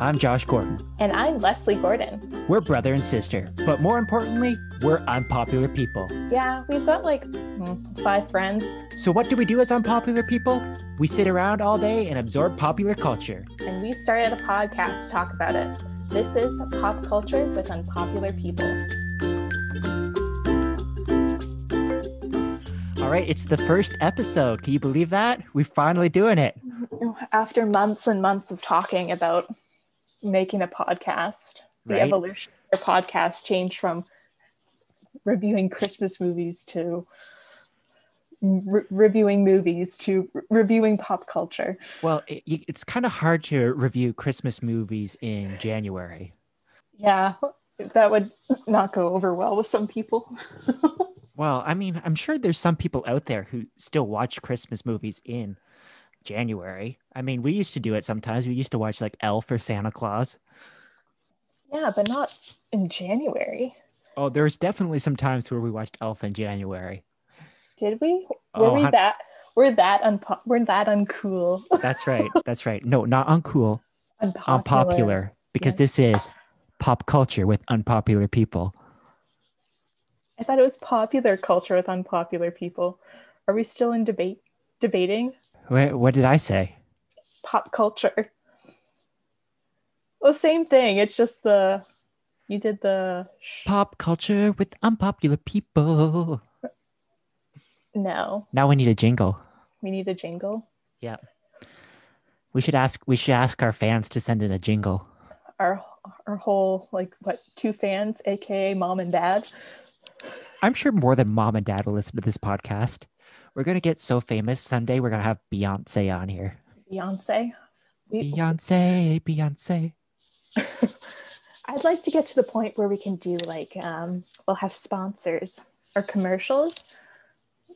I'm Josh Gordon. And I'm Leslie Gordon. We're brother and sister, but more importantly, we're unpopular people. Yeah, we've got like hmm, five friends. So, what do we do as unpopular people? We sit around all day and absorb popular culture. And we started a podcast to talk about it. This is Pop Culture with Unpopular People. All right, it's the first episode. Can you believe that? We're finally doing it. After months and months of talking about making a podcast, the Right. evolution of the podcast changed from reviewing Christmas movies to re- reviewing movies to re- reviewing pop culture. Well, it, it's kind of hard to review Christmas movies in January. Yeah, that would not go over well with some people. Well, I mean, I'm sure there's some people out there who still watch Christmas movies in January. I mean, we used to do it sometimes. We used to watch like Elf or Santa Claus. yeah, but not in January. Oh, there was definitely some times where we watched Elf in January. Did we? Oh, were Oh, we hun- that? We're that unpo- We're that uncool. That's right. That's right. No, not uncool, Unpopular. unpopular, because Yes. this is pop culture with unpopular people. I thought it was popular culture with unpopular people. Are we still in debate? Debating What, what did I say? pop culture. Well, same thing. It's just the you did the sh- Pop culture with unpopular people. no. Now we need a jingle. We need a jingle. Yeah. We should ask. We should ask our fans to send in a jingle. Our our whole like what two fans, aka mom and dad. I'm sure more than mom and dad will listen to this podcast. We're gonna get so famous someday. We're gonna have Beyonce on here. Beyonce. We, Beyonce, Beyonce. I'd like to get to the point where we can do like um, we'll have sponsors or commercials.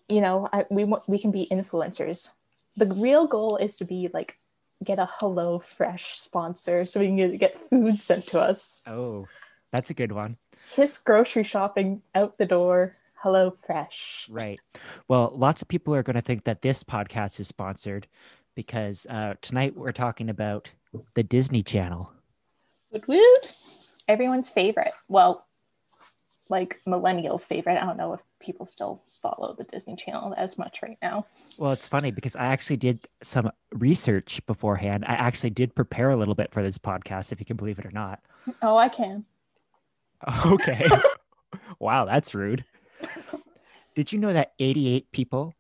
You know, I, we we can be influencers. The real goal is to be like get a Hello Fresh sponsor so we can get, get food sent to us. Oh, that's a good one. Kiss grocery shopping out the door. Hello Fresh. Right. Well, lots of people are going to think that this podcast is sponsored because uh, tonight we're talking about the Disney Channel. Woot woot. Everyone's favorite. Well, like millennials' favorite. I don't know if people still follow the Disney Channel as much right now. Well, it's funny because I actually did some research beforehand. I actually did prepare a little bit for this podcast, if you can believe it or not. Oh, I can. Okay. wow, that's rude. Did you know that 88 people,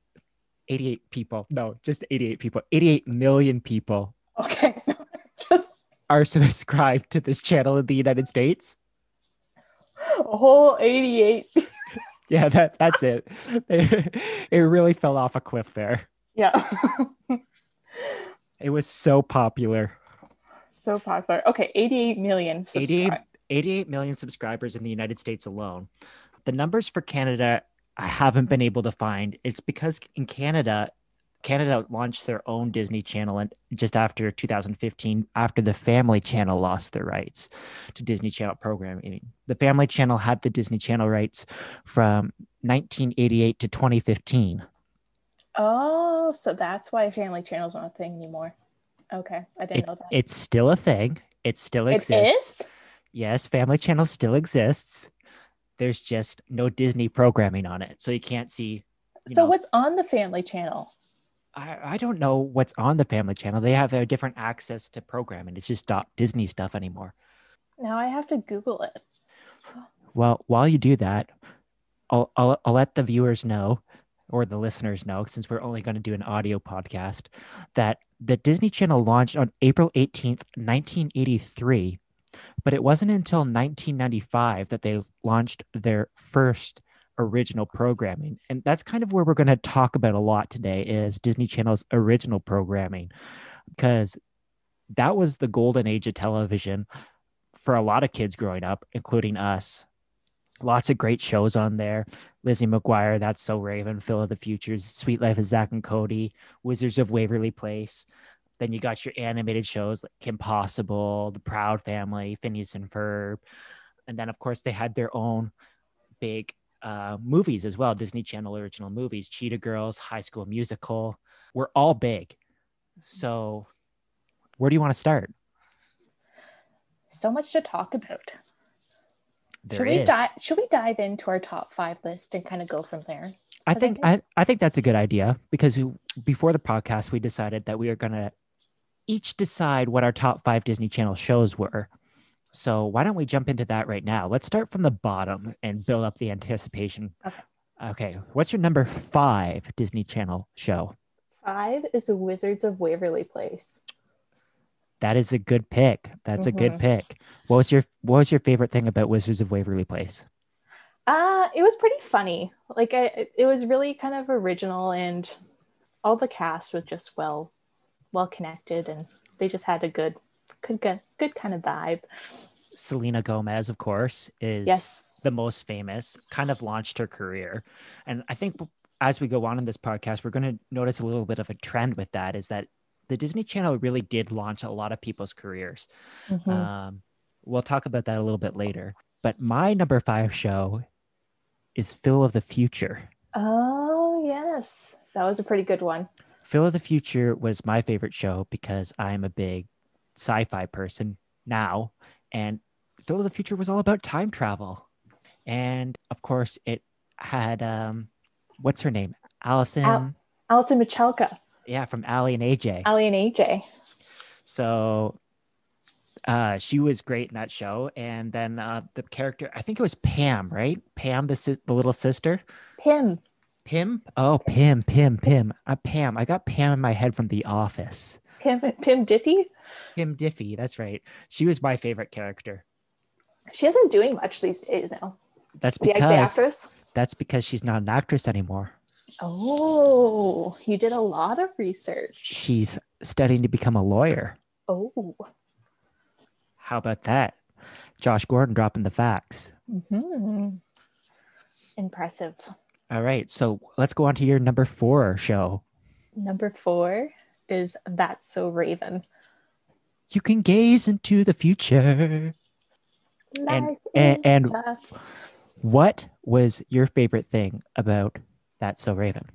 88 people, no, just 88 people, 88 million people Okay. Just are subscribed to this channel in the United States? a whole 88. Yeah, that that's it. it really fell off a cliff there. Yeah. It was so popular. so popular. Okay, 88 million 88, subscribers. 88 million subscribers in the United States alone. The numbers for Canada, I haven't been able to find. It's because in Canada, Canada launched their own Disney Channel and just after 2015, after the Family Channel lost their rights to Disney Channel programming. The Family Channel had the Disney Channel rights from 1988 to 2015. Oh, so that's why Family Channel's not a thing anymore. Okay, I didn't It's, know that. it's still a thing. It still exists. is? Yes, Family Channel still exists. There's just no Disney programming on it. So you can't see. you So know, what's on the Family Channel? I, I don't know what's on the Family Channel. They have a different access to programming. It's just not Disney stuff anymore. Now I have to Google it. Well, while you do that, I'll, I'll, I'll let the viewers know or the listeners know, since we're only going to do an audio podcast, that the Disney Channel launched on April 18th, 1983. But it wasn't until 1995 that they launched their first original programming. And that's kind of where we're going to talk about a lot today is Disney Channel's original programming because that was the golden age of television for a lot of kids growing up, including us. Lots of great shows on there. Lizzie McGuire, That's So Raven, Phil of the Futures, Sweet Life of Zach and Cody, Wizards of Waverly Place. Then you got your animated shows like Kim Possible, The Proud Family, Phineas and Ferb. And then, of course, they had their own big uh, movies as well Disney Channel original movies, Cheetah Girls, High School Musical. Were all big. So, where do you want to start? so much to talk about. There should we is. dive? Should we dive into our top five list and kind of go from there? I think think- I, I think that's a good idea because we- before the podcast we decided that we are gonna each decide what our top five Disney Channel shows were. So why don't we jump into that right now? Let's start from the bottom and build up the anticipation. Okay. Okay. What's your number five Disney Channel show? Five is Wizards of Waverly Place. That is a good pick. That's a good Mhm. pick. What was your What was your favorite thing about Wizards of Waverly Place? Uh, it was pretty funny. Like I, it was really kind of original, and all the cast was just well, well connected, and they just had a good, good, good, good kind of vibe. Selena Gomez, of course, is Yes. the most famous, kind of launched her career. And I think as we go on in this podcast, we're going to notice a little bit of a trend with that is that the Disney Channel really did launch a lot of people's careers. Mhm. Um, we'll talk about that a little bit later. But my number five show is Phil of the Future. oh yes, that was a pretty good one. Phil of the Future was my favorite show because I'm a big sci fi person now. And Phil of the Future was all about time travel. And of course, it had, um, what's her name? Allison. Al- Alyson Michalka, yeah, from Aly and AJ. Aly and AJ. So uh, she was great in that show. And then uh, the character, I think it was Pam, right? Pam, the, si- the little sister. Pim. Pim? Oh, Pim, Pim, Pim. Uh, Pam. I got Pam in my head from The Office. Pim. Pim Dippy. Pim Diffy, that's right. She was my favorite character. She isn't doing much these days now. That's The, the because actress. that's because she's not an actress anymore. Oh, you did a lot of research. She's studying to become a lawyer. Oh. How about that? Josh Gordon dropping the facts. hmm Impressive. All right, so let's go on to your number four show. Number four is That's So Raven. You can gaze into the future. Life and- is and- What was your favorite thing about That's So Raven?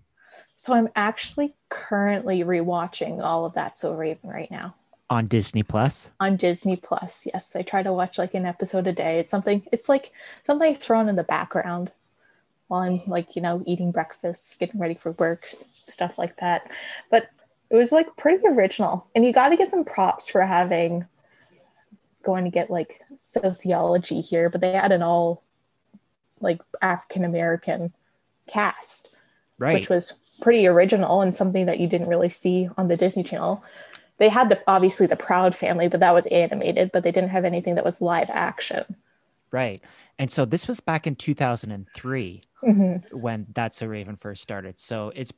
So I'm actually currently rewatching all of That's So Raven right now On Disney Plus? on Disney Plus. Yes, I try to watch like an episode a day. It's something. It's like something thrown in the background while I'm like you know eating breakfast, getting ready for work, stuff like that. But it was like pretty original, and you got to give them props for having going to get like sociology here, but they had an all like African American cast. Right. which was pretty original and something that you didn't really see on the Disney Channel. They had the obviously the Proud Family, but that was animated, but they didn't have anything that was live action. Right. And so this was back in 2003 Mhm. when That's So Raven first started. So it's,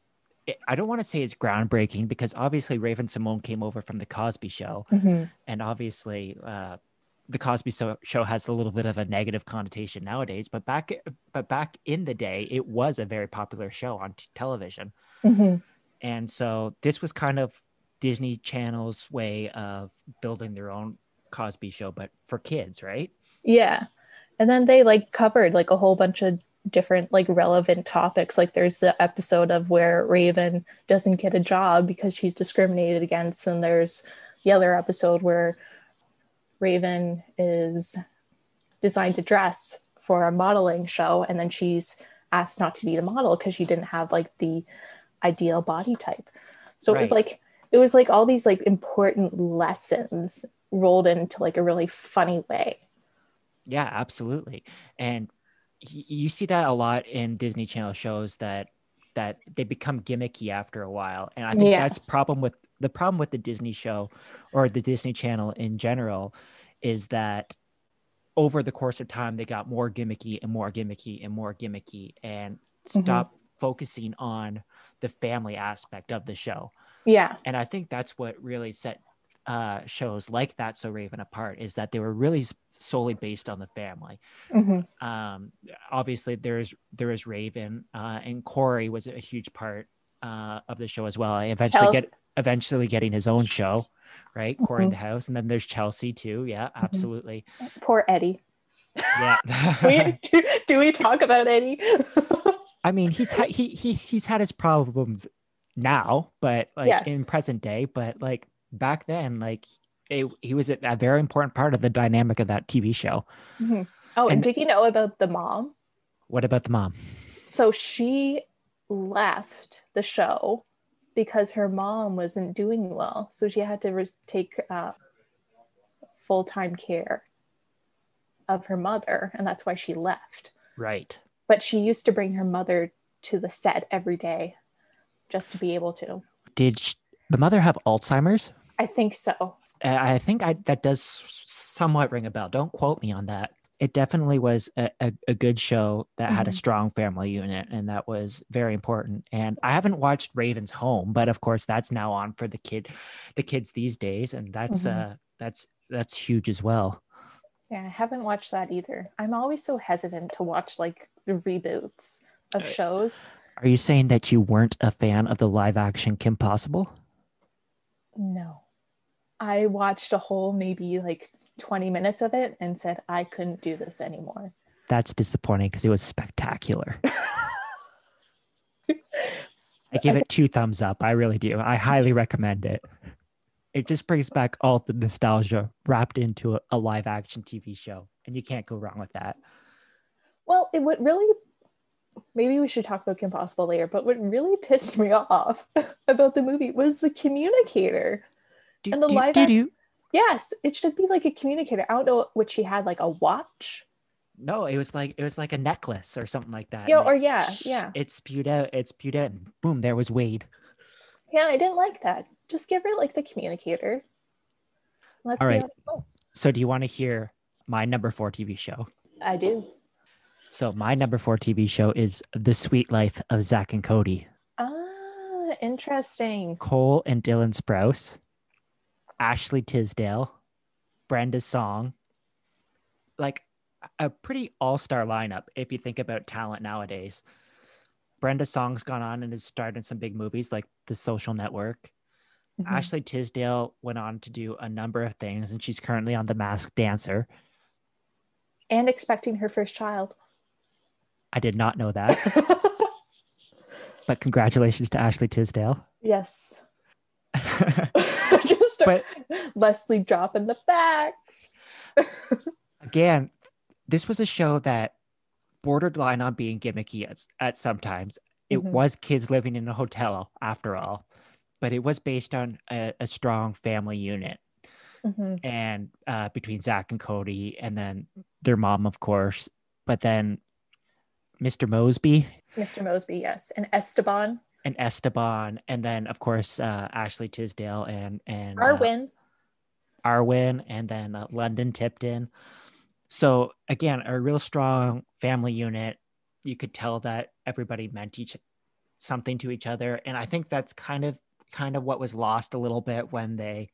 it, I don't want to say it's groundbreaking because obviously Raven-Symoné came over from The Cosby Show. Mhm. and obviously uh, the cosby show has a little bit of a negative connotation nowadays but back but back in the day it was a very popular show on t- television Mhm. and so this was kind of disney channel's way of building their own cosby show but for kids right Yeah. And then they like covered like a whole bunch of different like relevant topics. Like there's the episode of where Raven doesn't get a job because she's discriminated against, and there's the other episode where Raven is designed to dress for a modeling show, and then she's asked not to be the model because she didn't have like the ideal body type. So it was like it was like all these like important lessons rolled into like a really funny way. Yeah, absolutely. And you see that a lot in Disney Channel shows that that they become gimmicky after a while. And I think Yeah. that's problem with the problem with the Disney show or the Disney Channel in general is that over the course of time they got more gimmicky and more gimmicky and more gimmicky and Mhm. stop focusing on the family aspect of the show Yeah. and i think that's what really set uh, shows like that so raven apart is that they were really solely based on the family. Mhm. um, obviously there's there is raven uh, and corey was a huge part uh, of the show as well. I eventually Chelsea- get eventually getting his own show right? Corey in the house and then there's chelsea too. Yeah absolutely. Poor Eddie. yeah. We, do, do we talk about Eddie? I mean, he's ha- he he he's had his problems now, but like in present day, but like back then, like it, he was a, a very important part of the dynamic of that TV show. Mhm. Oh, and, And- did you know about the mom? What about the mom? So she left the show because her mom wasn't doing well. So she had to re- take uh, full time care of her mother. And that's why she left. Right. But she used to bring her mother to the set every day just to be able to. Did sh- the mother have Alzheimer's? I think so. I think I, that does somewhat ring a bell. Don't quote me on that. It definitely was a, a, a good show that had a Mhm. strong family unit, and that was very important. And I haven't watched Raven's Home, but of course that's now on for the kid, the kids these days, and that's Mhm. uh that's that's huge as well. Yeah, I haven't watched that either. I'm always so hesitant to watch like the reboots of Uh, shows. Are you saying that you weren't a fan of the live action Kim Possible? No. I watched a whole maybe like 20 minutes of it and said I couldn't do this anymore. That's disappointing because it was spectacular. I give it two thumbs up. I really do. I highly recommend it. It just brings back all the nostalgia wrapped into a, a live action TV show, and you can't go wrong with that. Well, it would really maybe we should talk about Kim Possible later, but what really pissed me off about the movie was the communicator. Do, And the do, live do, do. Yes, it should be like a communicator. I don't know what she had, like a watch. No, it was like it was like a necklace or something like that. Yeah, or yeah, yeah. It spewed out. It spewed out, and boom, there was Wade. Yeah, I didn't like that. Just give her like the communicator. Let's All right. oh, So, do you want to hear my number four TV show? I do. So, my number four TV show is The Sweet Life of Zach and Cody. Ah, interesting. Cole and Dylan Sprouse, Ashley Tisdale, Brenda Song. Like a pretty all star lineup if you think about talent nowadays. Brenda Song's gone on and has starred in some big movies like The Social Network. Mhm. Ashley Tisdale went on to do a number of things, and she's currently on The Masked Dancer. And expecting her first child. I did not know that, but congratulations to Ashley Tisdale. yes. Just But- Leslie dropping the facts. again, this was a show that borderline on being gimmicky at, at sometimes. It Mhm. was kids living in a hotel after all, but it was based on a, a strong family unit Mhm. and uh, between Zach and Cody, and then their mom, of course. But then Mr. Moseby Mr. Moseby, yes. And Esteban. And Esteban, and then of course uh, Ashley Tisdale and and uh, Arwin. Arwin, and then uh, London Tipton. So again, a real strong family unit. You could tell that everybody meant each something to each other, and I think that's kind of kind of what was lost a little bit when they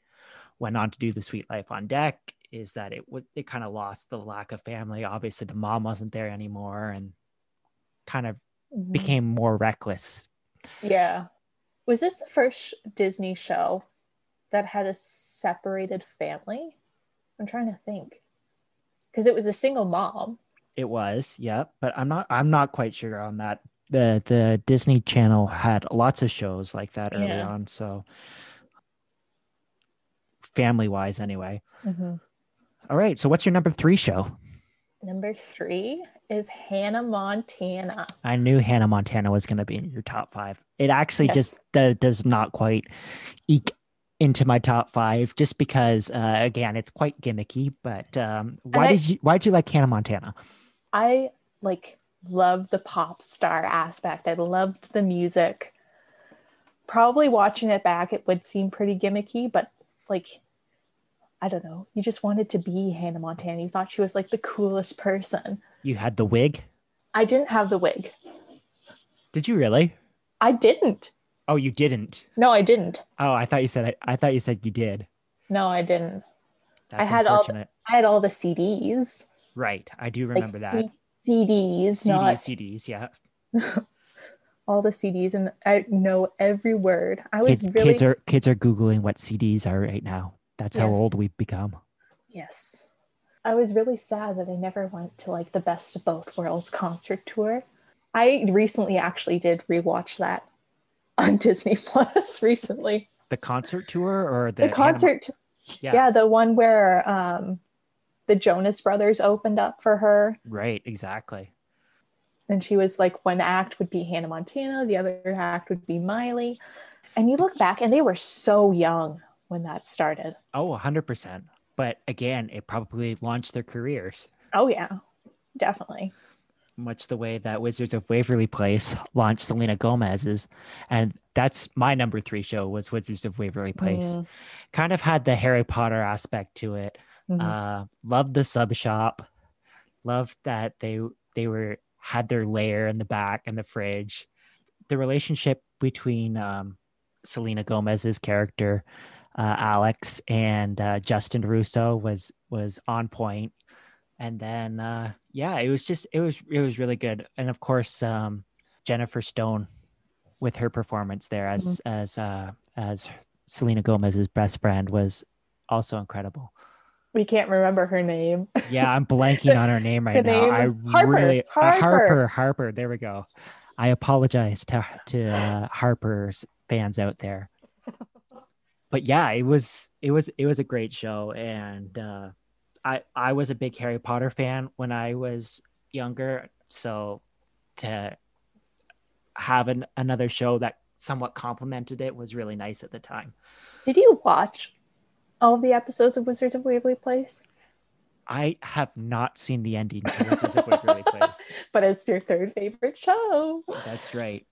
went on to do the Sweet Life on Deck. Is that it was it kind of lost the lack of family. Obviously, the mom wasn't there anymore, and kind of Mhm. became more reckless. Yeah. Was this the first Disney show that had a separated family? I'm trying to think. Because it was a single mom. It was, yeah, but I'm not I'm not quite sure on that. The the Disney Channel had lots of shows like that early Yeah. on, so family wise anyway. Mm-hmm. All right, so what's your number 3 show? Number three is Hannah Montana. I knew Hannah Montana was going to be in your top 5. It actually Yes. just do, does not quite eke into my top 5 just because uh, again, it's quite gimmicky, but um why I- did you why did you like Hannah Montana? I like loved the pop star aspect. I loved the music. Probably watching it back, it would seem pretty gimmicky, but like, I don't know. You just wanted to be Hannah Montana. You thought she was like the coolest person. You had the wig? I didn't have the wig. Did you really? I didn't. Oh, you didn't. No, I didn't. Oh, I thought you said I, I thought you said you did. No, I didn't. That's had all- unfortunate. I had all the CDs. Right. I do Like remember that. C- CDs, CDs, not CDs, yeah. all the CDs, and I know every word. I was Kids, really kids are kids are googling what CDs are right now. That's how old we've become. Yes. I was really sad that I never went to like the Best of Both Worlds concert tour. I recently actually did rewatch that on Disney Plus recently. The concert tour or the, The, concert Yeah. Yeah, the one where um, the Jonas Brothers opened up for her, Right, exactly. and she was like, one act would be Hannah Montana, the other act would be Miley, and you look back, and they were so young when that started. Oh, 100%. But again, it probably launched their careers, Oh yeah, definitely. much the way that Wizards of Waverly Place launched Selena Gomez's. And that's my number three show was Wizards of Waverly Place. Mm, Kind of had the Harry Potter aspect to it. mhm. Uh, loved the sub shop. Loved that they they were had their lair in the back and the fridge. The relationship between um, Selena Gomez's character, uh, Alex, and uh, Justin Russo was was on point. And then uh, yeah, it was just it was it was really good. And of course, um, Jennifer Stone with her performance there as as uh, as Selena Gomez's best friend was also incredible. we can't remember her name. Yeah, I'm blanking on her name right Her now. name? I Harper. really uh, Harper. Harper Harper. There we go. I apologize to to uh, Harper's fans out there. But yeah, it was it was it was a great show, and uh, I I was a big Harry Potter fan when I was younger, so to have an, another show that somewhat complemented it was really nice at the time. Did you watch all of the episodes of Wizards of Waverly Place? I have not seen the ending to Wizards of Waverly Place. But it's your third favorite show. That's right.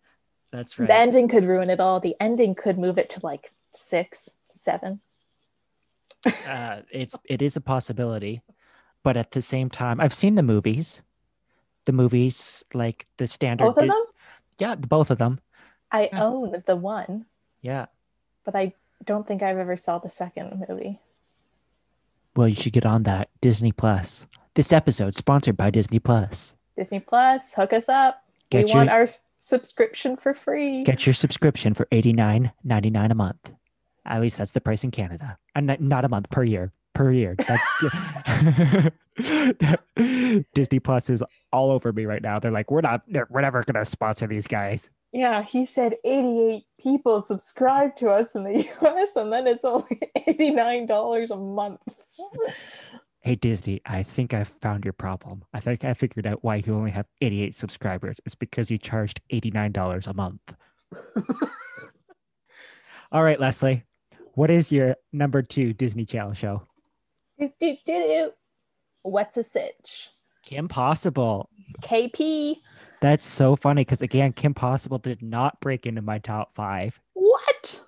That's right. The ending could ruin it all. The ending could move it to like six, seven. uh, it's it is a possibility, but at the same time, I've seen the movies. The movies, like the standard, Both of them? yeah, both of them, I Yeah. own the one, yeah. but I don't think I've ever saw the second movie. Well, you should get on that Disney Plus. This episode sponsored by Disney Plus. Disney Plus, hook us up. Get we your want our subscription for free. get your subscription for eighty nine ninety nine a month. At least that's the price in Canada, and not- a month per year. Per year. Disney Plus is all over me right now. They're like, we're not, we're never gonna sponsor these guys. yeah, he said 88 people subscribe to us in the US, and then it's only $89 a month. Hey Disney, I think I found your problem. I think I figured out why you only have 88 subscribers. It's because you charged $89 a month. All right, Leslie. What is your number two Disney Channel show? do, do, do, do. What's a sitch? Kim Possible. KP. That's so funny because again, Kim Possible did not break into my top five. What?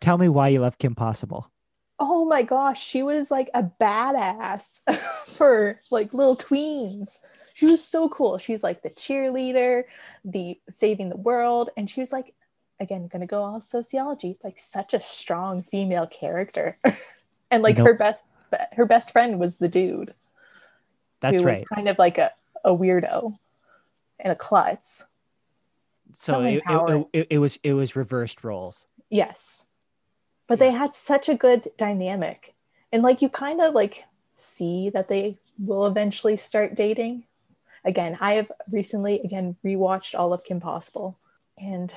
Tell me why you love Kim Possible. Oh my gosh, she was like a badass for like little tweens. She was so cool. She's like the cheerleader, the saving the world, and she was like, again, gonna go all sociology, like such a strong female character. and like her best her best friend was the dude That's who right. was kind of like a, a weirdo and a klutz. So it, it, it, it was it was reversed roles. Yes. But they had such a good dynamic. And like you kind of like see that they will eventually start dating. Again, I have recently again rewatched all of Kim Possible. And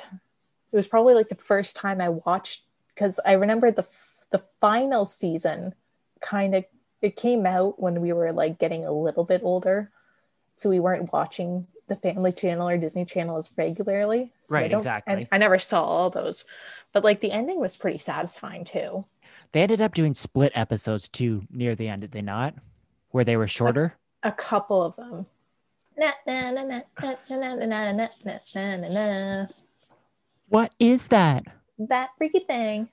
it was probably like the first time I watched because I remember the f- the final season kind of it came out when we were like getting a little bit older. So we weren't watching the Family Channel or Disney Channel as regularly. So Right, don't- exactly. I, I never saw all those, but like the ending was pretty satisfying too. They ended up doing split episodes too near the end, did they not? Where they were shorter. A couple of them. What is that? That freaky thing.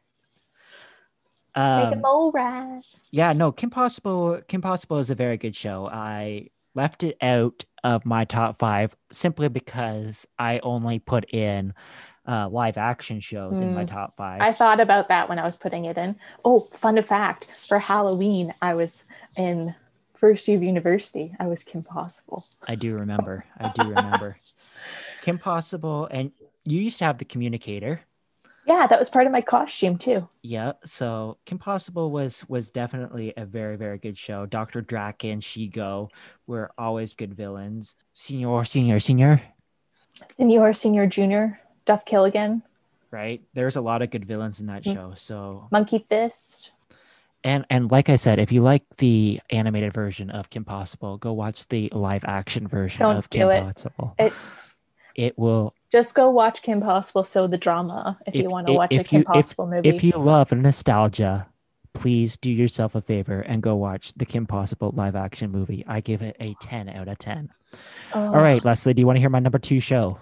Make Um, it all right. yeah, no, Kim Possible. Kim Possible is a very good show. I left it out of my top five simply because I only put in uh, live action shows in my Mm. top five. I thought about that when I was putting it in. Oh, fun fact for Halloween, I was in first year of university. I was Kim Possible. I do remember. I do remember. Kim Possible, and you used to have the communicator. Yeah, that was part of my costume too. Yeah, so Kim Possible was was definitely a very very good show. Doctor Drakken, Shego were always good villains. Senior, senior, senior. Senior, senior, junior, Duff Killigan, Right, there's a lot of good villains in that Mm. show. So Monkey Fist. And and like I said, if you like the animated version of Kim Possible, go watch the live action version Don't of Kim it. Possible. It- It will Just go watch Kim Possible, so the drama, if, you want to watch a if Kim you- if- Possible movie. if you love nostalgia, please do yourself a favor and go watch the Kim Possible live action movie. I give it a 10 out of 10. Oh, All right, Leslie, do you want to hear my number two show?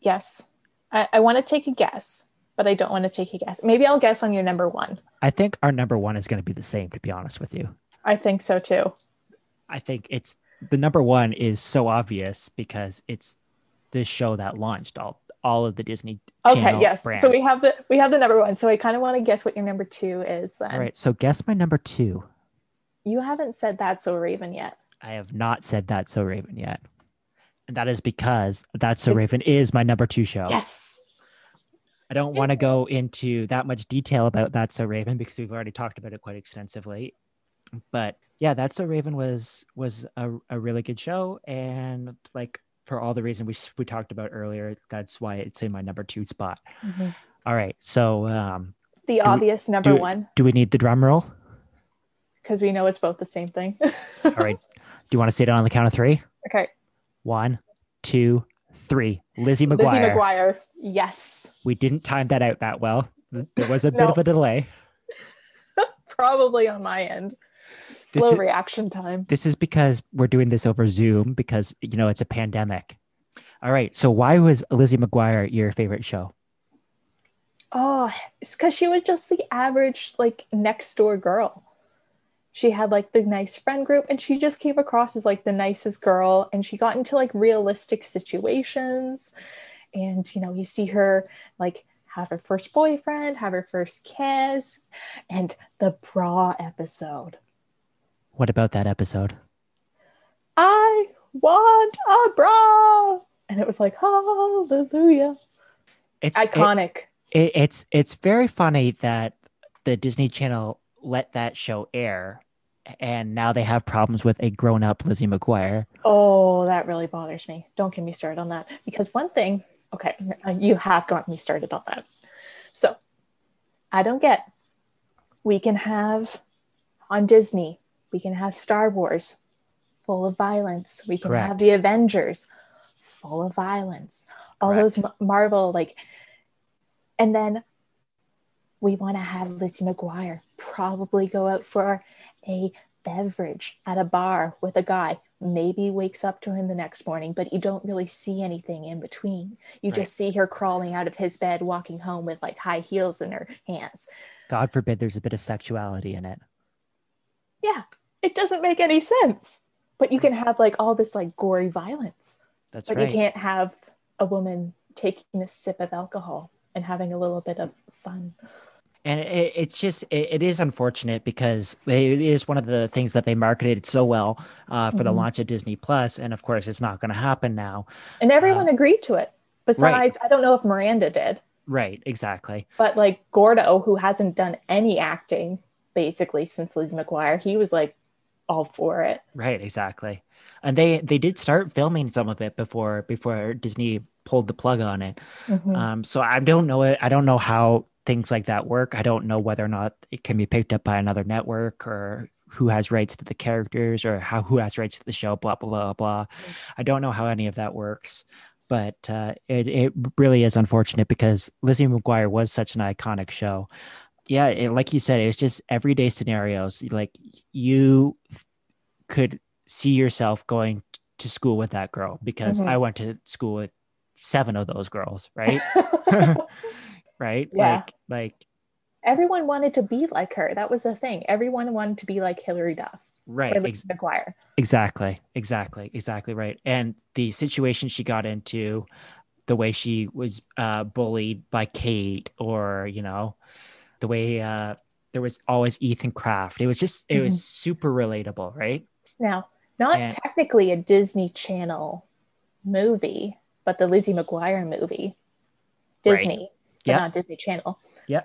Yes. I, I want to take a guess, but I don't want to take a guess. Maybe I'll guess on your number one. I think our number one is going to be the same, to be honest with you. I think so too. I think it's the number one is so obvious because it's this show that launched all all of the Disney. Okay, yes. brand. So we have the we have the number one. So I kind of want to guess what your number two is then. All right, so guess my number two. You haven't said that so Raven yet. I have not said that so Raven yet, and that is because that so It's- Raven is my number two show. Yes. I don't want to go into that much detail about that So Raven because we've already talked about it quite extensively. But yeah, That's So Raven was was a, a really good show, and like for all the reason we we talked about earlier, that's why it's in my number two spot. All right, so um, The we- obvious number do- one, do we need the drum roll? because we know it's both the same thing. All right, do you want to say it on the count of three? okay. One, two, three. Lizzie McGuire. Lizzie McGuire. Yes. We didn't time that out that well. There was a bit of a delay. Probably on my end. Slow is- reaction time. This is because we're doing this over Zoom because you know it's a pandemic. All right. So why was Lizzie McGuire your favorite show? Oh, it's because she was just the average, like, next door girl. She had like the nice friend group, and she just came across as like the nicest girl. And she got into like realistic situations. And, you know, you see her like have her first boyfriend, have her first kiss, and the bra episode. What about that episode? I want a bra. And it was like, hallelujah. It's Iconic. it, it's it's very funny that the Disney Channel let that show air, and now they have problems with a grown up Lizzie McGuire. Oh, that really bothers me. Don't get me started on that. Because one thing, okay, you have got me started on that. So I don't get, we can have on Disney, we can have Star Wars full of violence. We can Correct. have the Avengers full of violence. All those Correct. Ma- Marvel, like, and then we want to have Lizzie McGuire probably go out for a beverage at a bar with a guy. Maybe wakes up to him the next morning, but you don't really see anything in between. You Right. just see her crawling out of his bed, walking home with like high heels in her hands. God forbid there's a bit of sexuality in it. Yeah, it doesn't make any sense. But you can have like all this like gory violence, That's but right. you can't have a woman taking a sip of alcohol and having a little bit of fun. and it, it's just it, it is unfortunate because it is one of the things that they marketed so well uh, for the Mhm. launch of disney plus and of course it's not going to happen now And everyone agreed to it. Besides, I don't know if Miranda did, right exactly but like Gordo, who hasn't done any acting basically since Lizzie McGuire, he was like all for it. right exactly. And they they did start filming some of it before before disney pulled the plug on it. Mhm. um so i don't know it i don't know how things like that work. I don't know whether or not it can be picked up by another network or who has rights to the characters or how who has rights to the show blah blah blah blah i don't know how any of that works but uh, it, it really is unfortunate because lizzie mcguire was such an iconic show yeah it, like you said it was just everyday scenarios like you could see yourself going to school with that girl because Mhm. i went to school with seven of those girls right right Yeah. like like Everyone wanted to be like her. That was the thing. Everyone wanted to be like Hilary Duff right or ex- McGuire. exactly exactly exactly right and the situation she got into the way she was uh bullied by kate or you know the way uh there was always ethan Craft it was just it was super relatable right Now, not And- technically a Disney Channel movie, but the Lizzie McGuire movie. Right. Disney, but Yeah. not Disney Channel. Yeah.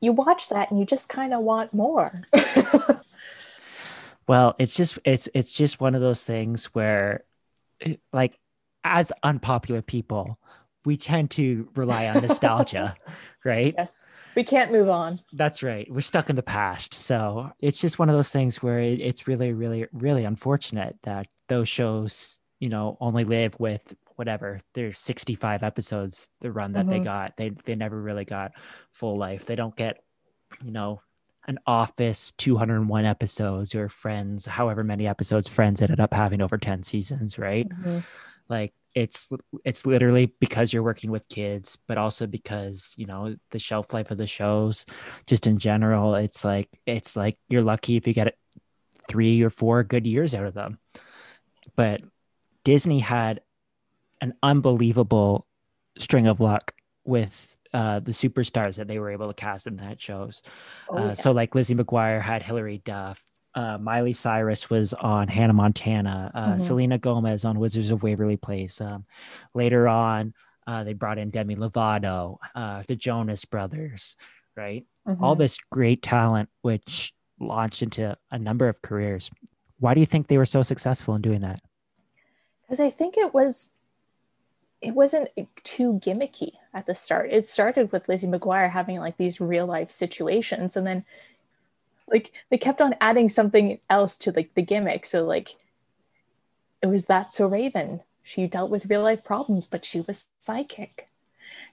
You watch that and you just kind of want more. Well, it's just it's it's just one of those things where like as unpopular people, we tend to rely on nostalgia, right? Yes. We can't move on. That's right. We're stuck in the past. So it's just one of those things where it, it's really, really, really unfortunate that those shows, you know, only live with whatever. There's 65 episodes the run that they Mhm. got. They they never really got full life. They don't get, you know, an office 201 episodes or friends, however many episodes friends ended up having over 10 seasons, right? Mhm. like it's it's literally because you're working with kids but also because you know the shelf life of the shows just in general it's like it's like you're lucky if you get three or four good years out of them but disney had an unbelievable string of luck with uh, the superstars that they were able to cast in that shows Oh, uh. So like Lizzie McGuire had Hilary Duff. Uh, Miley Cyrus was on Hannah Montana. Uh, Mhm. Selena Gomez on Wizards of Waverly Place. Um, later on, uh, they brought in Demi Lovato, uh, the Jonas Brothers, right? All Mhm. this great talent, which launched into a number of careers. Why do you think they were so successful in doing that? because I think it was it wasn't too gimmicky at the start. It started with Lizzie McGuire having like these real life situations, and then like they kept on adding something else to like the gimmick. So like it was that so Raven. She dealt with real life problems, but she was psychic.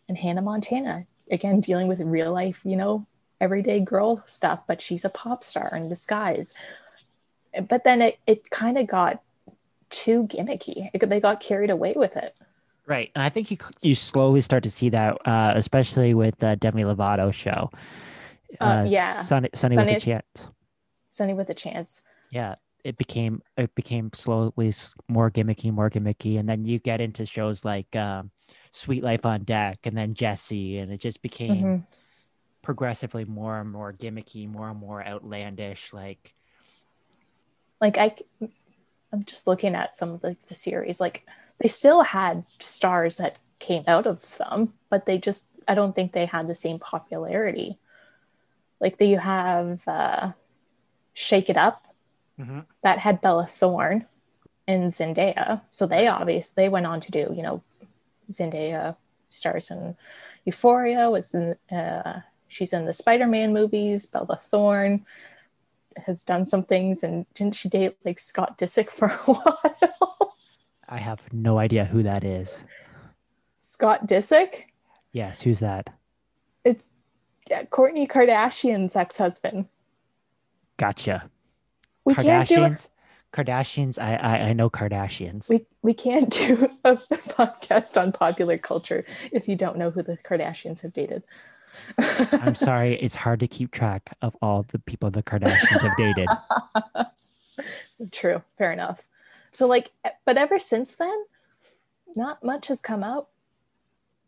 And Hannah Montana, again, dealing with real life, you know, everyday girl stuff, but she's a pop star in disguise. But then it, it kind of got too gimmicky. It, they got carried away with it. Right, and I think you you slowly start to see that, uh, especially with the Demi Lovato show. Uh, yeah. Sunny, Sunny with a Chance. Sunny with a chance. yeah it became it became slowly more gimmicky more gimmicky and then you get into shows like um sweet life on deck and then Jessie and it just became Mhm. progressively more and more gimmicky more and more outlandish like Like I, I'm just looking at some of the, the series. Like they still had stars that came out of them, but they just I don't think they had the same popularity. Like that you have uh, Shake It Up that had Bella Thorne and Zendaya. So they obviously they went on to do, you know, Zendaya stars in Euphoria, was in uh she's in the Spider-Man movies, Bella Thorne has done some things and didn't she date like Scott Disick for a while? i have no idea who that is Scott Disick? yes who's that It's Kourtney Kardashian's ex-husband. gotcha We can't do it. kardashians I, I i know kardashians We we can't do a podcast on popular culture if you don't know who the Kardashians have dated. i'm sorry it's hard to keep track of all the people the kardashians have dated True, fair enough. So like but ever since then, not much has come out.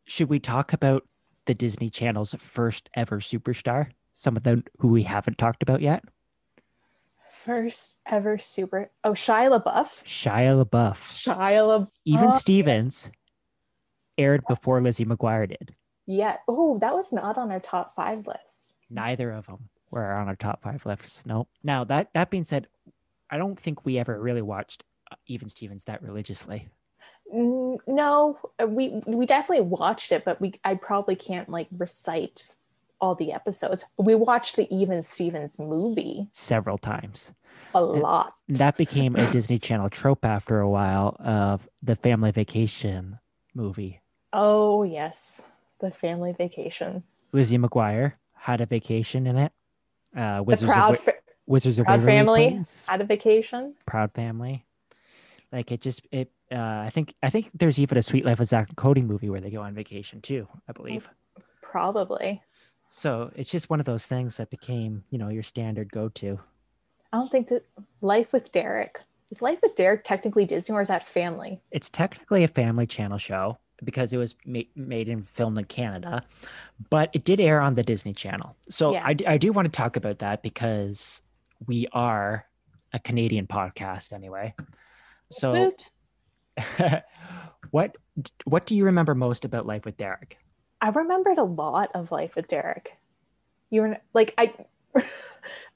should we talk about the Disney Channel's first ever superstar? Some of them who we haven't talked about yet. First ever super oh Shia LaBeouf. Shia LaBeouf. Shia LaBeouf. Even Stevens aired before Lizzie McGuire did. Yeah. Oh, that was not on our top five list. Neither of them were on our top five lists. Nope. Now that that being said, I don't think we ever really watched uh, Even Stevens that religiously. No, uh, we we definitely watched it, but we I probably can't like recite all the episodes. We watched the Even Stevens movie Several times. a lot. That became a Disney Channel trope after a while of the family vacation movie. Oh yes, the family vacation. Lizzie McGuire had a vacation in it. Uh, The Wizards proud of fa- Wizards of Proud Waverly Family Place, had a vacation. Proud Family. Like it just it. Uh, I think I think there's even a Sweet Life of Zach and Cody movie where they go on vacation too. I believe. Probably. So it's just one of those things that became you know your standard go to. I don't think that Life with Derek is Life with Derek technically Disney or is that family? It's technically a Family Channel show because it was ma- made and filmed in Canada, but it did air on the Disney Channel. So Yeah. I, d- I do want to talk about that because we are a Canadian podcast anyway. So what what do you remember most about Life with Derek? I remembered a lot of Life with Derek. You were like I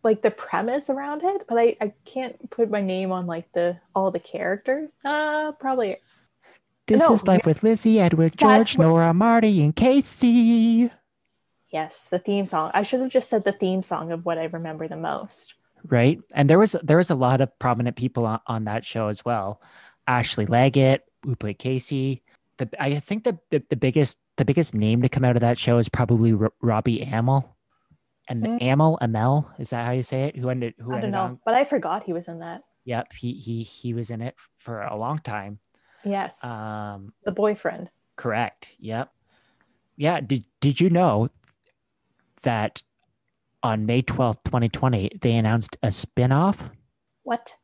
like the premise around it, but I, I can't put my name on like the all the characters. Uh probably This No, is Life with Lizzie, Edward, George, what- Nora, Marty, and Casey. Yes, the theme song. I should have just said the theme song of what I remember the most. Right? And there was there was a lot of prominent people on, on that show as well. Ashley Leggat, who played Casey. The I think the, the the biggest the biggest name to come out of that show is probably R- Robbie Amell. And Hmm. Amel Amel is that how you say it? Who ended who I ended don't know, on? but I forgot he was in that. Yep, he he he was in it for a long time. Yes, Um, the boyfriend. correct. Yep. Yeah. Did did you know that on May twelfth, twenty twenty, they announced a spin-off? What?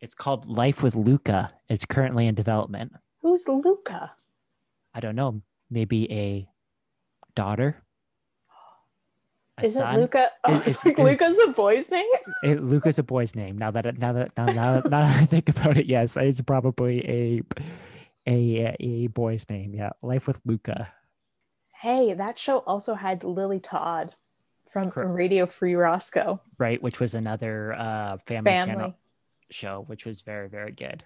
It's called Life with Luca. It's currently in development. Who's Luca? I don't know. Maybe a daughter. A Isn't son? Luca? Oh, Is- it's like is- Luca's a boy's name. It, Luca's a boy's name. Now that now that now, now, now that I think about it, yes, it's probably a a a boy's name. Yeah, Life with Luca. Hey, that show also had Lily Todd from Correct. Radio Free Roscoe. right? Which was another uh, family, Family. channel show, which was very, very good.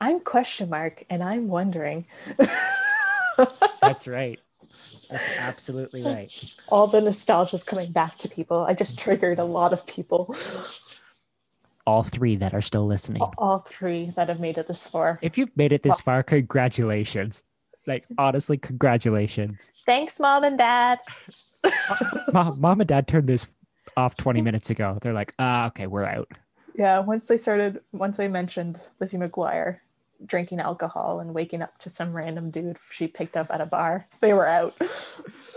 I'm question mark, and I'm wondering. That's right. That's absolutely right. All the nostalgia's coming back to people. I just triggered a lot of people. All three that are still listening. All three that have made it this far. If you've made it this far, congratulations. Like honestly, congratulations. Thanks, mom and dad. Mom, mom and dad turned this off 20 minutes ago. They're like, ah, okay, we're out. Yeah, once they started, once I mentioned Lizzie McGuire drinking alcohol and waking up to some random dude she picked up at a bar, they were out.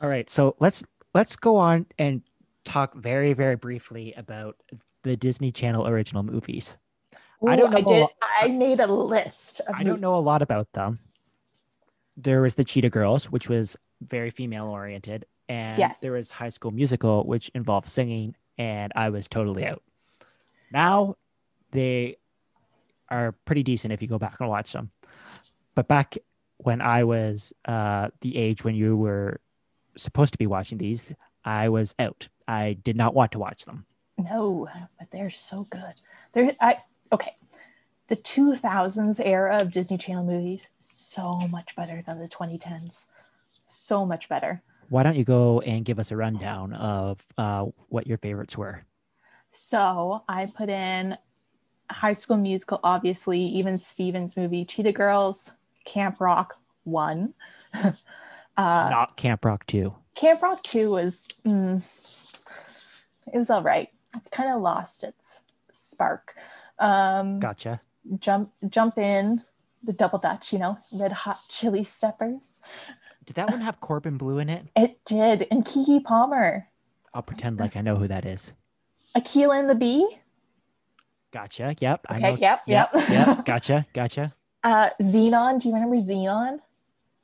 All right, so let's let's go on and talk very, very briefly about the Disney Channel original movies. I don't know I did. lot- I made a list. Of I don't know a lot about them. There was the Cheetah Girls, which was very female oriented, and Yes. there was High School Musical, which involved singing, and I was totally out. Now they are pretty decent if you go back and watch them, but back when I was uh, the age when you were supposed to be watching these, I was out. I did not want to watch them. No, but they're so good. They're I okay. The 2000s era of Disney Channel movies so much better than the 2010s. So much better. Why don't you go and give us a rundown of uh, what your favorites were? So I put in High School Musical, obviously, Even Stevens movie, Cheetah Girls, Camp Rock one. uh, not Camp Rock 2. Camp Rock two was mm, it was all right. Kind of lost its spark. Um, Gotcha. jump jump in the double dutch, you know, red hot chili steppers. Did that one have Corbin Bleu in it? It did, and Keke Palmer, I'll pretend like I know who that is. Akeelah and the Bee. Gotcha. Yep. I Okay, know. yep, yep. yep. Gotcha. Gotcha. Uh, Zenon. Do you remember Zenon?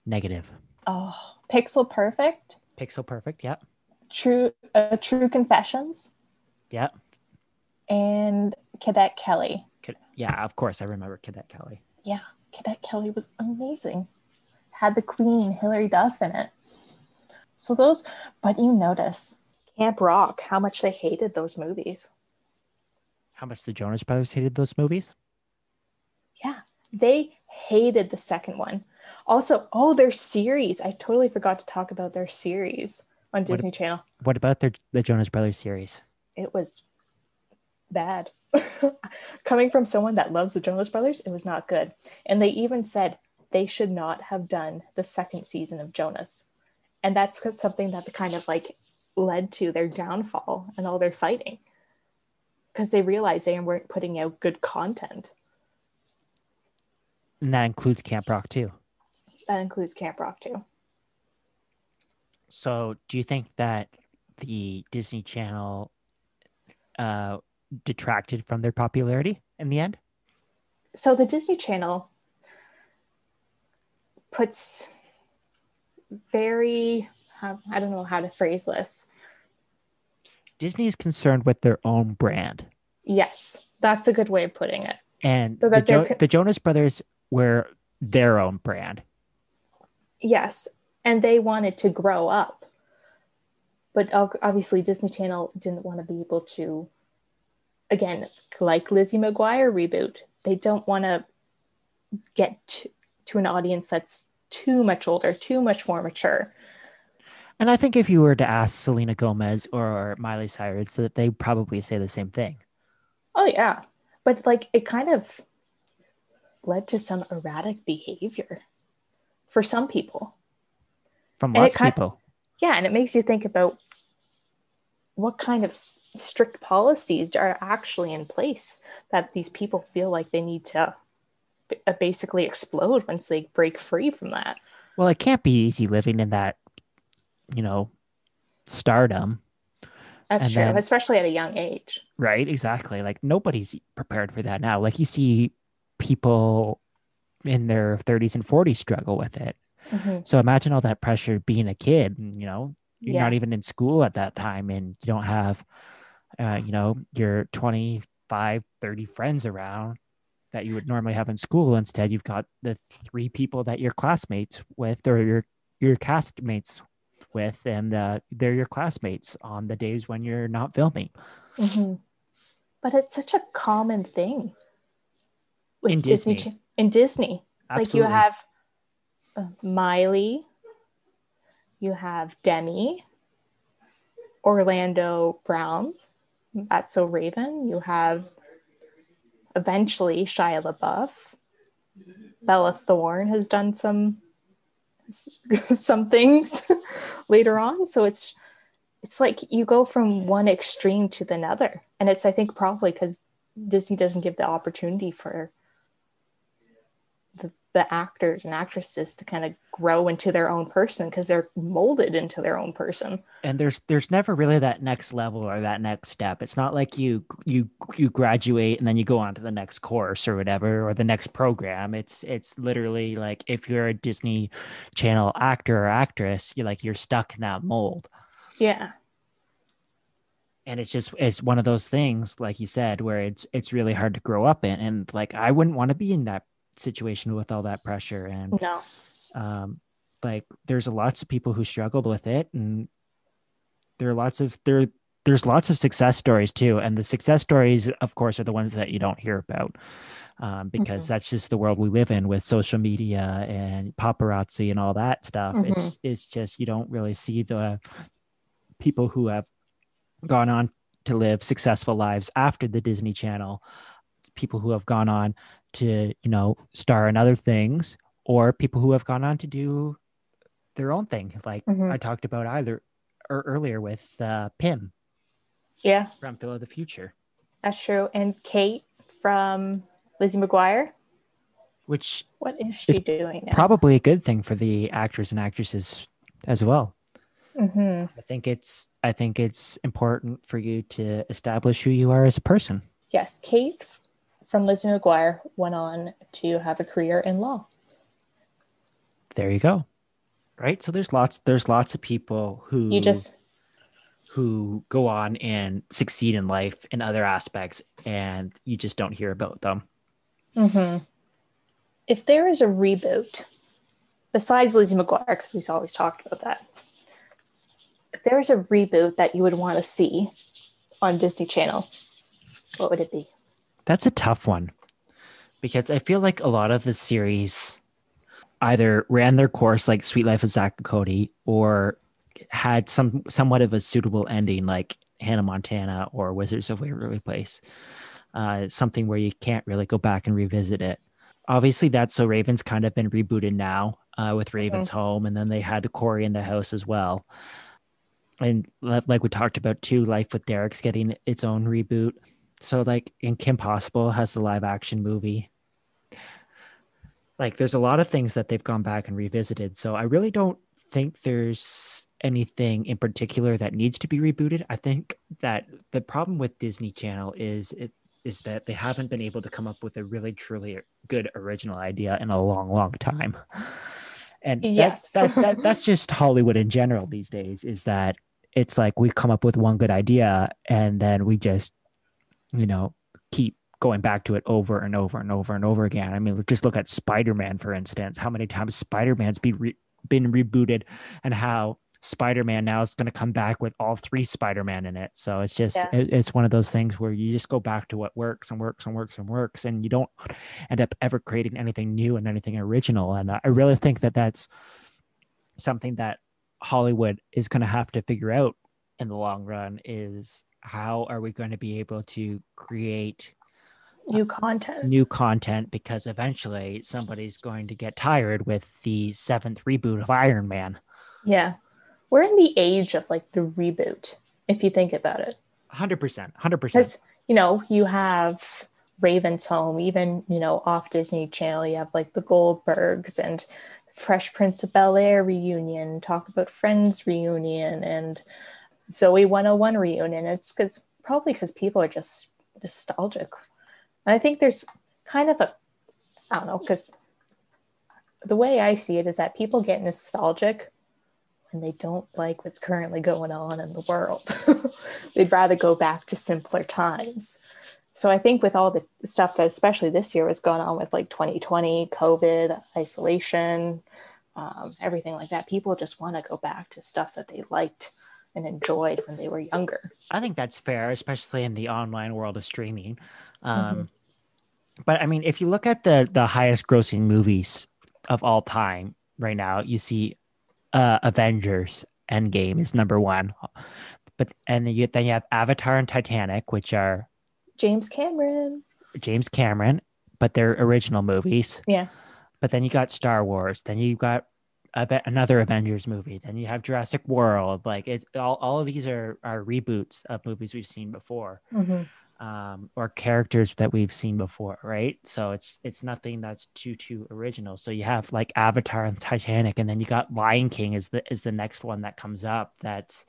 Negative. Oh, Pixel Perfect. Pixel Perfect. Yep. True, uh, True Confessions, Yep. and Cadet Kelly. Yeah. Of course, I remember Cadet Kelly. Yeah, Cadet Kelly was amazing. Had the Queen Hilary Duff in it. So those, but you notice Camp Rock, how much they hated those movies. How much the Jonas Brothers hated those movies? Yeah, they hated the second one. Also, oh, their series. I totally forgot to talk about their series on What- Disney Channel. What about their the Jonas Brothers series? It was bad. Coming from someone that loves the Jonas Brothers, it was not good. And they even said they should not have done the second season of Jonas. And that's something that kind of like led to their downfall and all their fighting because they realized they weren't putting out good content. And that includes Camp Rock too. That includes Camp Rock too. So, do you think that the Disney Channel uh, detracted from their popularity in the end? So the Disney Channel puts very, um, I don't know how to phrase this. Disney is concerned with their own brand. Yes, that's a good way of putting it. And So the, jo- co- the Jonas Brothers were their own brand. Yes, and they wanted to grow up. But obviously, Disney Channel didn't want to be able to, again, like Lizzie McGuire reboot, they don't want to get to, an audience that's too much older, too much more mature. And I think if you were to ask Selena Gomez or Miley Cyrus, that they probably say the same thing. Oh yeah. But like it kind of led to some erratic behavior for some people. From lots of people. Yeah, and it makes you think about what kind of strict policies are actually in place that these people feel like they need to basically explode once they break free from that. Well, it can't be easy living in that, you know, stardom, That's And true, then- especially at a young age. right? Exactly. Like nobody's prepared for that now. Like you see people in their 30s and 40s struggle with it. Mhm. So imagine all that pressure being a kid, you know, you're Yeah. not even in school at that time and you don't have, uh, you know, your 25, 30 friends around that you would normally have in school. Instead, you've got the three people that you're classmates with or your, your castmates with, and uh, they're your classmates on the days when you're not filming. Mhm. But it's such a common thing In Disney. Disney. In Disney, like you have uh, Miley, you have Demi, Orlando Brown, That's So Raven. You have eventually Shia LaBeouf. Bella Thorne has done some some things later on, so it's it's like you go from one extreme to the other, and it's I think probably because Disney doesn't give the opportunity for the, actors and actresses to kind of grow into their own person because they're molded into their own person. and there's there's never really that next level or that next step it's not like you you you graduate and then you go on to the next course or whatever or the next program it's it's literally like if you're a disney channel actor or actress you're like you're stuck in that mold Yeah. and it's just it's one of those things like you said where it's it's really hard to grow up in and like i wouldn't want to be in that situation with all that pressure and No. um like there's lots of people who struggled with it and there are lots of there there's lots of success stories too and the success stories of course are the ones that you don't hear about um, because Mhm. that's just the world we live in with social media and paparazzi and all that stuff it's it's just you don't really see the people who have gone on to live successful lives after the disney channel people who have gone on to you know star in other things or people who have gone on to do their own thing like Mhm. i talked about either or earlier with uh, pim. Yeah, from phil of the future. That's true. And Kate from Lizzie McGuire, which what is she It's doing now? probably a good thing for the actors and actresses as well. Hmm i think it's i think it's important for you to establish who you are as a person. Yes, Kate from Lizzie McGuire went on to have a career in law. there you go right so there's lots there's lots of people who You just who go on and succeed in life in other aspects and you just don't hear about them hmm If there is a reboot, besides Lizzie McGuire, because we've always talked about that, if there is a reboot that you would want to see on Disney Channel, what would it be? That's a tough one because I feel like a lot of the series either ran their course like Suite Life of Zack and Cody or had some somewhat of a suitable ending like Hannah Montana or Wizards of Waverly Place. Uh, something where you can't really go back and revisit it. Obviously, that's so Raven's kind of been rebooted now uh, with Raven's Home, and then they had Cory in the house as well. And like we talked about too, Life with Derek's getting its own reboot. So like in Kim Possible has the live action movie. Like there's a lot of things that they've gone back and revisited. So I really don't think there's anything in particular that needs to be rebooted. I think that the problem with Disney Channel is it is that they haven't been able to come up with a really truly good original idea in a long, long time. And Yes. that, that, that's just Hollywood in general these days, is that it's like we come up with one good idea and then we just, you know, keep going back to it over and over and over and over again. I mean, just look at Spider Man, for instance. How many times Spider Man's be re- been rebooted and how Spider Man now is going to come back with all three Spider Man in it. So it's just, Yeah. it- it's one of those things where you just go back to what works and works and works and works, and you don't end up ever creating anything new and anything original. And I really think that that's something that Hollywood is going to have to figure out in the long run is how are we going to be able to create New content. new content because eventually somebody's going to get tired with the seventh reboot of Iron Man. Yeah. We're in the age of like the reboot, if you think about it. 100%. 100%. Because, you know, you have Raven's Home, even, you know, off Disney Channel, you have like the Goldbergs and Fresh Prince of Bel Air reunion, talk about Friends reunion, and Zoey 101 reunion. It's because probably because people are just nostalgic. And I think there's kind of a, I don't know, because the way I see it is that people get nostalgic and they don't like what's currently going on in the world. They'd rather go back to simpler times. So I think with all the stuff that, especially this year, was going on with like 2020, COVID, isolation, um, everything like that, people just want to go back to stuff that they liked and enjoyed when they were younger. I think that's fair, especially in the online world of streaming. Um, But I mean, if you look at the the highest grossing movies of all time right now, you see uh, Avengers Endgame is number one, but and then you then you have Avatar and Titanic, which are James Cameron. James Cameron, but they're original movies. Yeah. But then you got Star Wars. Then you got another Avengers movie. Then you have Jurassic World. Like it's all, all of these are are reboots of movies we've seen before, um, or characters that we've seen before, right? So it's it's nothing that's too too original. So you have like Avatar and Titanic, and then you got Lion King is the is the next one that comes up. That's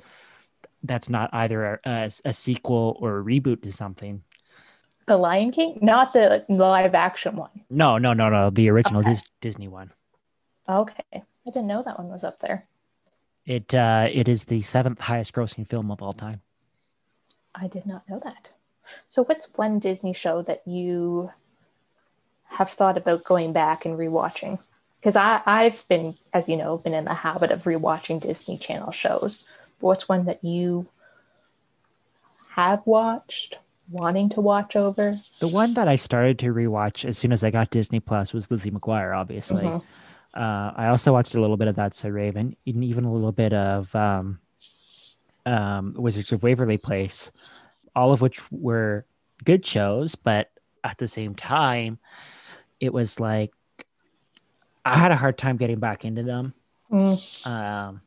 that's not either a, a sequel or a reboot to something. The Lion King, not the live action one. No, no, no, no. The original Okay. Dis- Disney one. Okay. I didn't know that one was up there. It uh, it is the seventh highest grossing film of all time. I did not know that. So, what's one Disney show that you have thought about going back and rewatching? Because I I've been, as you know, been in the habit of rewatching Disney Channel shows. But what's one that you have watched, wanting to watch over? The one that I started to rewatch as soon as I got Disney Plus was Lizzie McGuire, obviously. Mhm. Uh, I also watched a little bit of That So Raven, and even a little bit of um, um, Wizards of Waverly Place, all of which were good shows, but at the same time, it was like I had a hard time getting back into them. Mm, um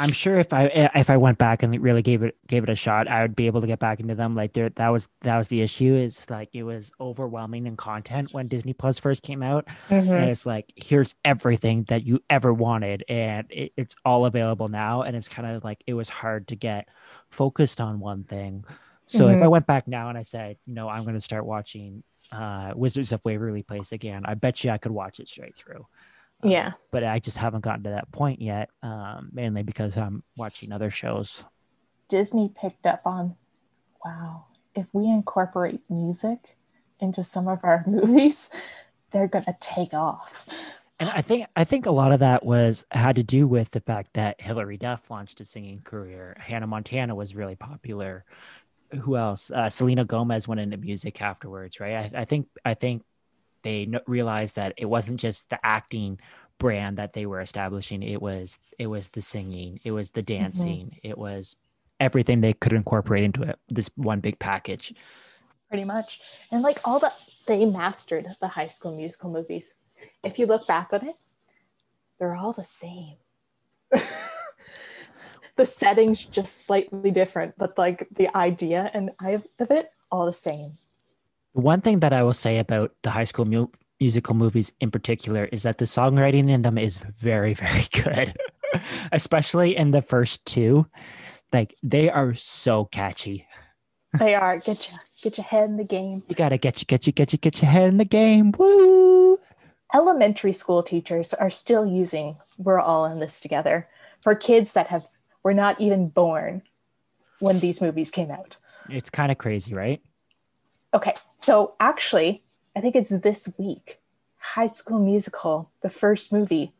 i'm sure if i if i went back and really gave it gave it a shot i would be able to get back into them like there that was that was the issue is like it was overwhelming in content when disney plus first came out mhm. and it's like here's everything that you ever wanted and it, it's all available now and it's kind of like it was hard to get focused on one thing so if Mhm. i went back now and i said you know i'm going to start watching uh wizards of waverly place again i bet you i could watch it straight through Um, Yeah. but i just haven't gotten to that point yet um mainly because i'm watching other shows. Disney picked up on wow, if we incorporate music into some of our movies, they're to take off. and i think i think a lot of that was had to do with the fact that hilary duff launched a singing career. Hannah montana was really popular. Who else? Uh, selena gomez went into music afterwards right? I, I think i think they realized that it wasn't just the acting brand that they were establishing it was it was the singing it was the mm-hmm. dancing it was everything they could incorporate into it this one big package pretty much. And like all the they mastered the high school musical movies. If you look back on it, they're all the same. the settings just slightly different, but like the idea and I of it all the same. One thing that I will say about the high school mu- musical movies in particular is that the songwriting in them is very, very good, especially in the first two. Like they are so catchy. They are get you get your head in the game. You gotta get you, get you, get you, get your head in the game. Woo! Elementary school teachers are still using "We're all in this together" for kids that have were not even born when these movies came out. It's kind of crazy, right? Okay, so actually, I think it's this week. High School Musical, the first movie,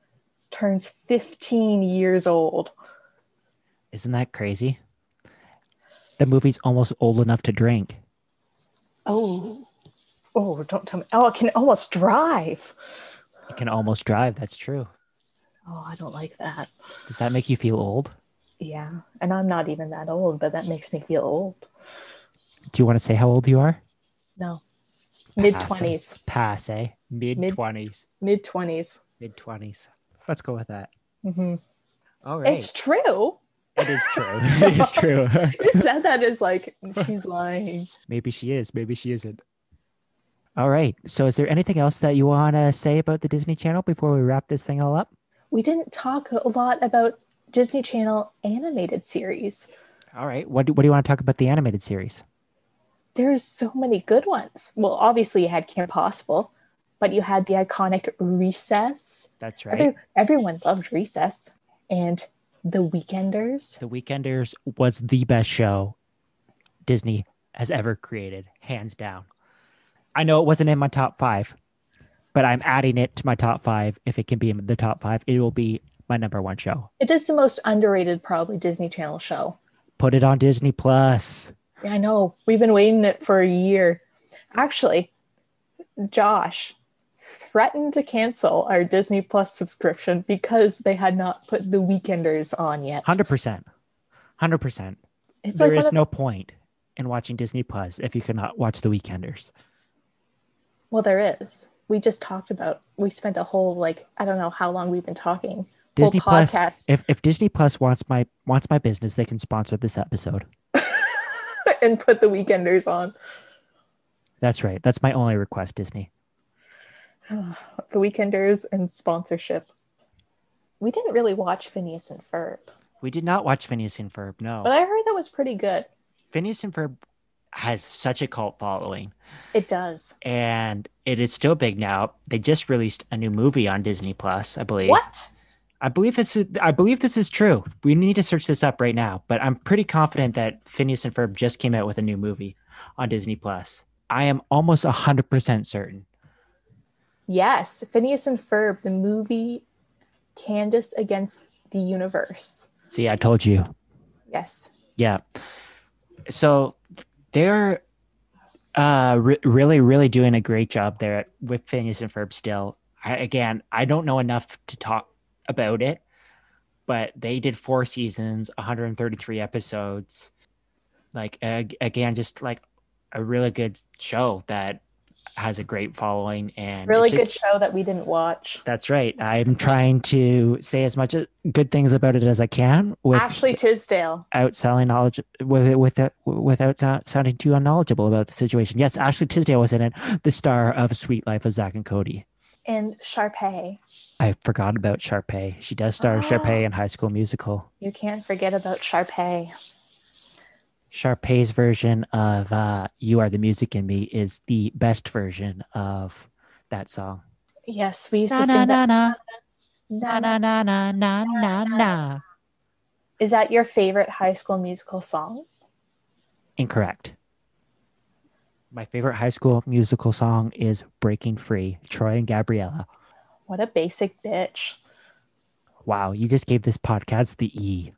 turns 15 years old. Isn't that crazy? The movie's almost old enough to drink. Oh, oh, don't tell me. Oh, it can almost drive. It can almost drive. That's true. Oh, I don't like that. Does that make you feel old? Yeah. And I'm not even that old, but that makes me feel old. Do you want to say how old you are? No. Mid 20s. Pass, eh? Mid 20s. Mid 20s. Mid 20s. Let's go with that. hmm All right. It's true. It is true. it is true. You said that as like she's lying. Maybe she is. Maybe she isn't. All right. So, is there anything else that you want to say about the Disney Channel before we wrap this thing all up? We didn't talk a lot about Disney Channel animated series. All right. What do, what do you want to talk about the animated series? There's so many good ones. Well, obviously you had Kim Possible, but you had the iconic Recess. That's right. Every, everyone loved Recess. And The Weekenders. The Weekenders was the best show Disney has ever created, hands down. I know it wasn't in my top five, but I'm adding it to my top five. If it can be in the top five, it will be my number one show. It is the most underrated, probably Disney Channel show. Put it on Disney Plus. I know. We've been waiting it for a year. Actually, Josh threatened to cancel our Disney Plus subscription because they had not put the Weekenders on yet. Hundred percent, hundred percent. It's There like is of- no point in watching Disney Plus if you cannot watch The Weekenders. well, there is. We just talked about. We spent a whole like I don't know how long we've been talking. Disney Plus. If if Disney Plus wants my wants my business, they can sponsor this episode. and put the Weekenders on. That's right. That's my only request, Disney. The Weekenders and sponsorship. We didn't really watch Phineas and Ferb, We did not watch Phineas and Ferb. No, but I heard that was pretty good. Phineas and Ferb has such a cult following, It does. and it is still big now. They just released a new movie on Disney Plus, I believe. What? I believe this. Is, I believe this is true. We need to search this up right now, but I'm pretty confident that Phineas and Ferb just came out with a new movie on Disney Plus. I am almost hundred percent certain. Yes, Phineas and Ferb, the movie Candace Against the Universe. See, I told you. Yes. Yeah. So they're uh re- really really doing a great job there with Phineas and Ferb still. I, again, I don't know enough to talk about it, but they did four seasons, 133 episodes. Like ag- again just like a really good show that has a great following and Really it's good show that we didn't watch. That's right. I'm trying to say as much uh, good things about it as I can with Ashley Tisdale. out knowledge with with uh, without sou- sounding too unknowledgeable about the situation. Yes, Ashley Tisdale was in it, the star of Suite Life of Zack and Cody. And Sharpay. I forgot about Sharpay. She does star Oh. Sharpay in High School Musical. You can't forget about Sharpay. Sharpay's version of uh, "You Are the Music in Me" is the best version of that song. Yes, we used Na to sing na that. na Na, na na. na na na na na na. Is that your favorite high school musical song? Incorrect. My favorite High School Musical song is "Breaking Free." Troy and Gabriella. What a basic bitch. Wow, you just gave this podcast the E.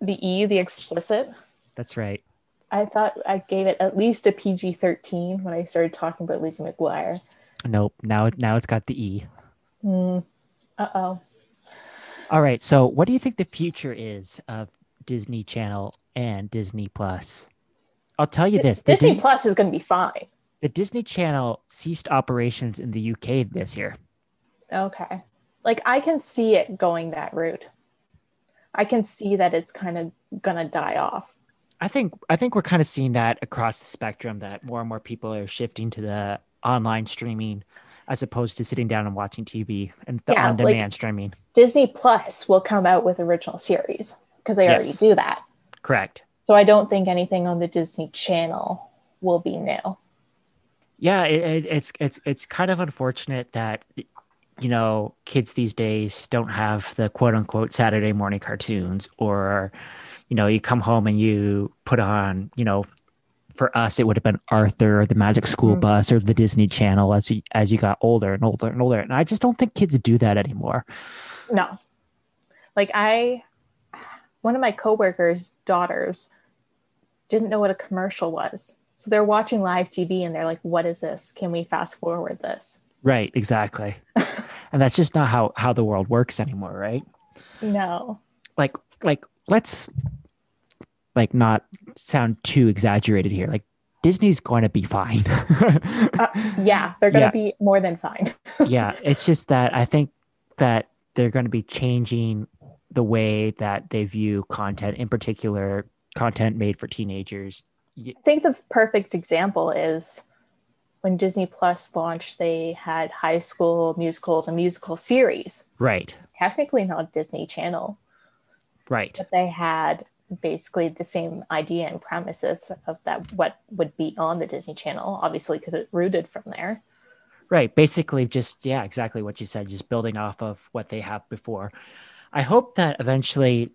The E, the explicit. That's right. I thought I gave it at least a PG 13 when I started talking about Lizzie McGuire. Nope. Now now it's got the E. Uh oh. All right. So what do you think the future is of Disney Channel and Disney Plus? I'll tell you this. Disney Dis- Plus is going to be fine. the Disney Channel ceased operations in the UK this year. Okay. Like I can see it going that route. I can see that it's kind of going to die off. I think I think we're kind of seeing that across the spectrum that more and more people are shifting to the online streaming as opposed to sitting down and watching TV and the Yeah, on-demand like- streaming. Disney Plus will come out with original series because they already do that. Correct. So I don't think anything on the Disney Channel will be new. yeah it, it, it's it's it's kind of unfortunate that you know kids these days don't have the quote unquote saturday morning cartoons or you know you come home and you put on you know for us it would have been arthur or the magic school Mhm. bus or the disney channel as you as you got older and older and older and i just don't think kids do that anymore No. Like I one of my coworkers' daughters didn't know what a commercial was. So they're watching live TV and they're like, "What is this? Can we fast forward this?" right exactly and that's just not how how the world works anymore right no like like let's like not sound too exaggerated here like disney's going to be fine uh, yeah they're going to Yeah. be more than fine yeah it's just that i think that they're going to be changing the way that they view content in particular content made for teenagers I think the perfect example is when Disney Plus launched, they had High School Musical, the musical series. right Technically not Disney Channel, right but they had basically the same idea and premises of that what would be on the Disney Channel, obviously because it rooted from there. Right. Basically, just, yeah, exactly what you said, just building off of what they have before. I hope that eventually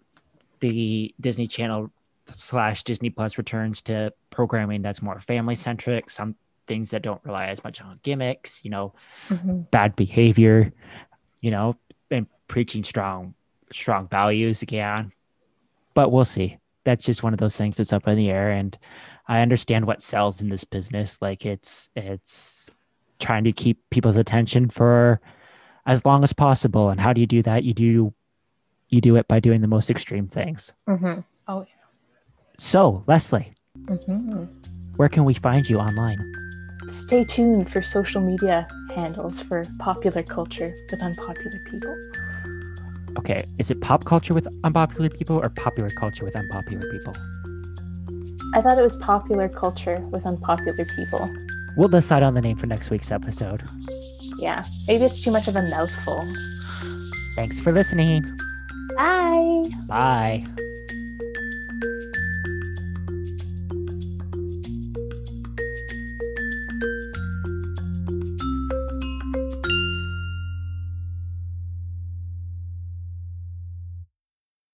the Disney Channel slash Disney Plus returns to programming that's more family centric, some things that don't rely as much on gimmicks, you know, mm-hmm. bad behavior, you know, and preaching strong, strong values again. But we'll see. That's just one of those things that's up in the air. And I understand what sells in this business. Like it's, it's, trying to keep people's attention for as long as possible and how do you do that you do you do it by doing the most extreme things Mm-hmm. Oh, so leslie yeah. hmm where can we find you online Stay tuned for social media handles for popular culture with unpopular people. okay is it pop culture with unpopular people or popular culture with unpopular people I thought it was popular culture with unpopular people. we'll decide on the name for next week's episode Yeah, maybe it's too much of a mouthful. thanks for listening Bye. bye